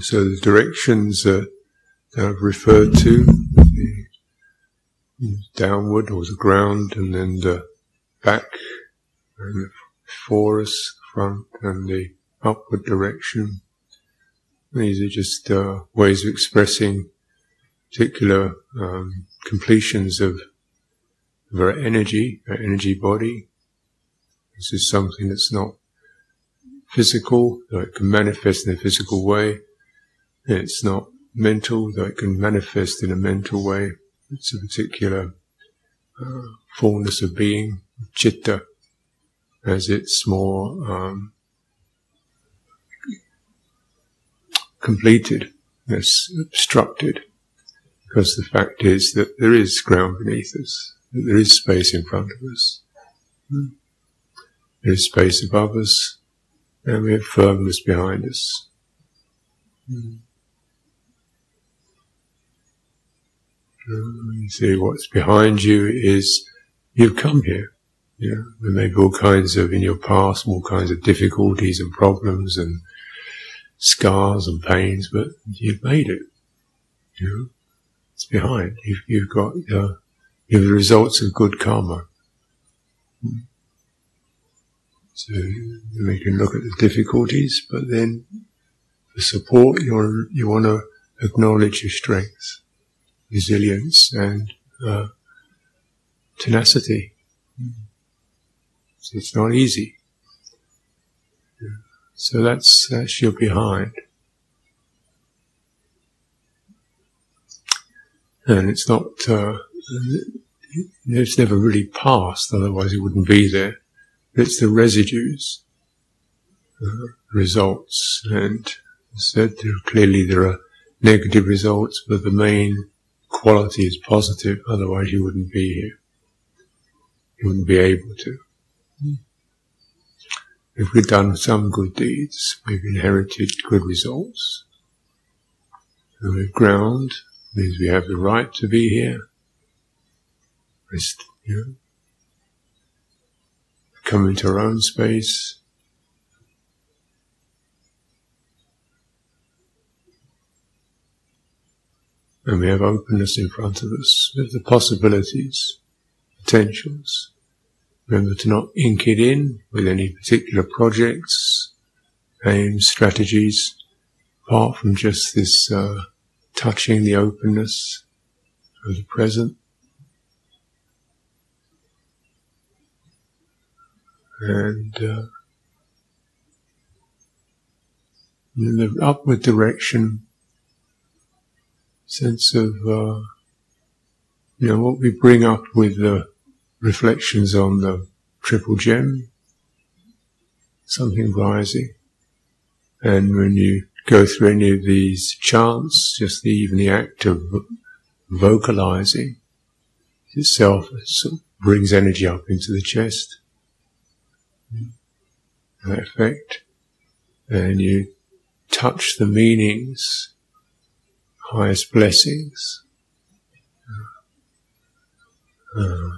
So the directions that I've referred to, the downward or the ground, and then the back, and the forest, front, and the upward direction. These are just uh, ways of expressing particular um, completions of, of our energy, our energy body. This is something that's not physical, though it can manifest in a physical way. It's not mental, though it can manifest in a mental way. It's a particular uh, fullness of being, citta, as it's more um, completed, less obstructed. Because the fact is that there is ground beneath us, that there is space in front of us, hmm. there is space above us, and we have firmness behind us. Hmm. You see, what's behind you is you've come here. Know, there may be all kinds of, in your past, all kinds of difficulties and problems and scars and pains, but you've made it. You know, it's behind. You've, you've got uh, you the results of good karma. So we can look at the difficulties, but then for support, you you want to acknowledge your strengths, resilience, and uh, tenacity. So it's not easy. So that's your behind. and it's not, uh, it's never really passed, otherwise it wouldn't be there. It's the residues, uh, results, and said clearly there are negative results, but the main quality is positive, otherwise you wouldn't be here. You wouldn't be able to. If we've done some good deeds, we've inherited good results. And we've ground means we have the right to be here. Rest, you know, come into our own space. And we have openness in front of us with the possibilities, potentials. Remember to not ink it in with any particular projects, aims, strategies, apart from just this uh, touching the openness of the present. And uh, in the upward direction, sense of, uh, you know, what we bring up with the reflections on the triple gem, something rising. And when you go through any of these chants, just the, even the act of vocalizing itself sort of brings energy up into the chest. That effect. And you touch the meanings, highest blessings. Uh,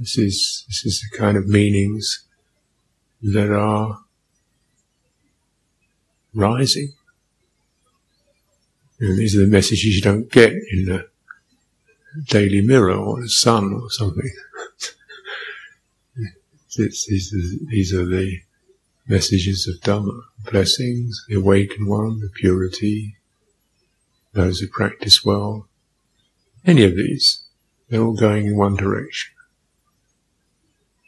this is this is the kind of meanings that are rising. Know, these are the messages you don't get in the Daily Mirror or the Sun or something. these, are, these are the messages of Dhamma, blessings, the awakened one, the purity, those who practice well. Any of these, they're all going in one direction,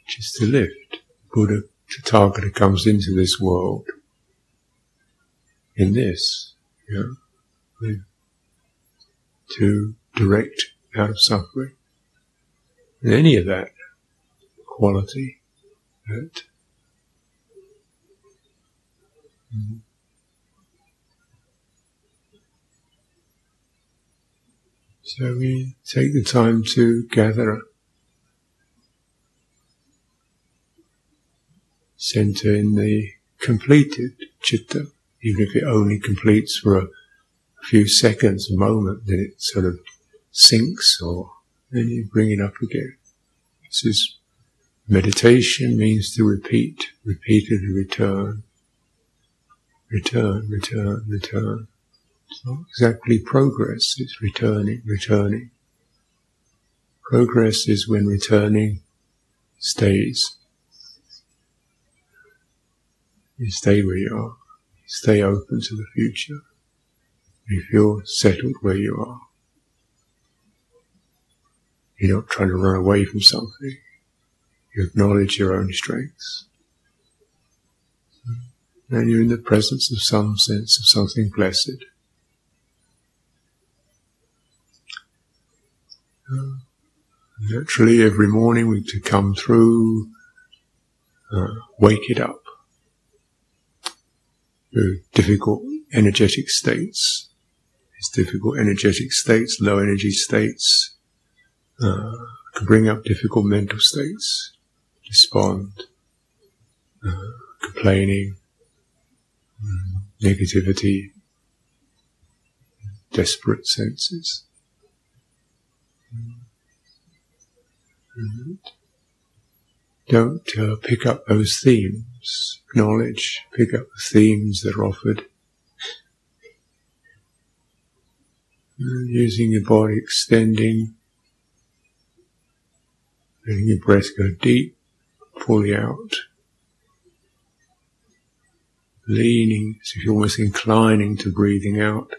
which is to lift. Buddha Tathagata comes into this world in this, you know, to direct out of suffering. And any of that quality that mm, So we take the time to gather center in the completed citta even if it only completes for a few seconds, a moment, then it sort of sinks or then you bring it up again. This is meditation means to repeat, repeatedly return. return, return, return. It's not exactly progress, it's returning, returning. Progress is when returning stays. You stay where you are. Stay open to the future. You feel settled where you are. You're not trying to run away from something. You acknowledge your own strengths. And you're in the presence of some sense of something blessed. Naturally, every morning we to come through, uh, wake it up. Difficult energetic states. These difficult energetic states, low energy states, uh, can bring up difficult mental states despond, uh, complaining, um, negativity, desperate senses. Mm-hmm. Don't uh, pick up those themes. Knowledge, pick up the themes that are offered. Uh, using your body, extending, letting your breath go deep fully out. Leaning if you're almost inclining to breathing out.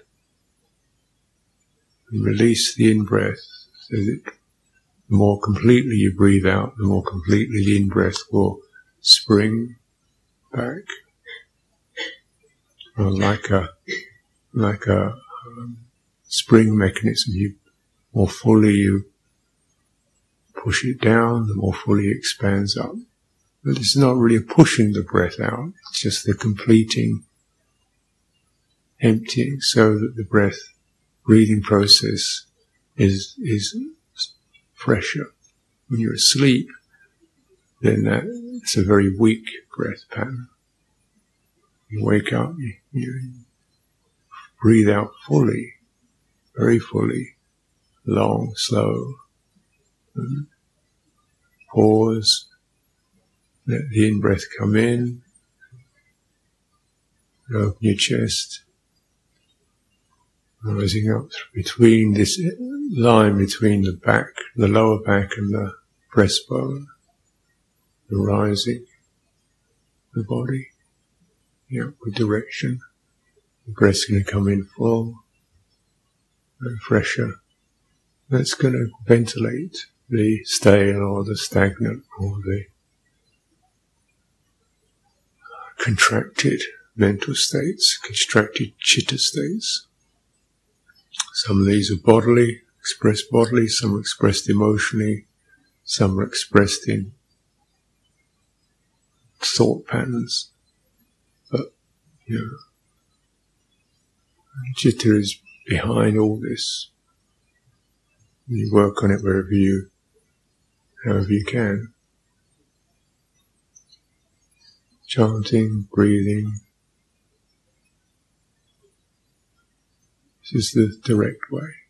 And release the in breath so that the more completely you breathe out, the more completely the in breath will spring back. Or like a, like a um, spring mechanism, you more fully you push it down, the more fully it expands up. But it's not really pushing the breath out, it's just the completing, emptying so that the breath breathing process is, is fresher. When you're asleep, then that, it's a very weak breath pattern. You wake up, you, you breathe out fully, very fully, long, slow. Pause, let the in breath come in. Open your chest. Rising up between this line between the back, the lower back and the breastbone. The rising, the body, the upward direction. The breath's going to come in full and fresher. That's going to ventilate the stale or the stagnant or the contracted mental states, contracted citta states. Some of these are bodily, expressed bodily, some are expressed emotionally, some are expressed in thought patterns. But, you know, citta is behind all this. You work on it wherever you, however you can. chanting, breathing. This is the direct way.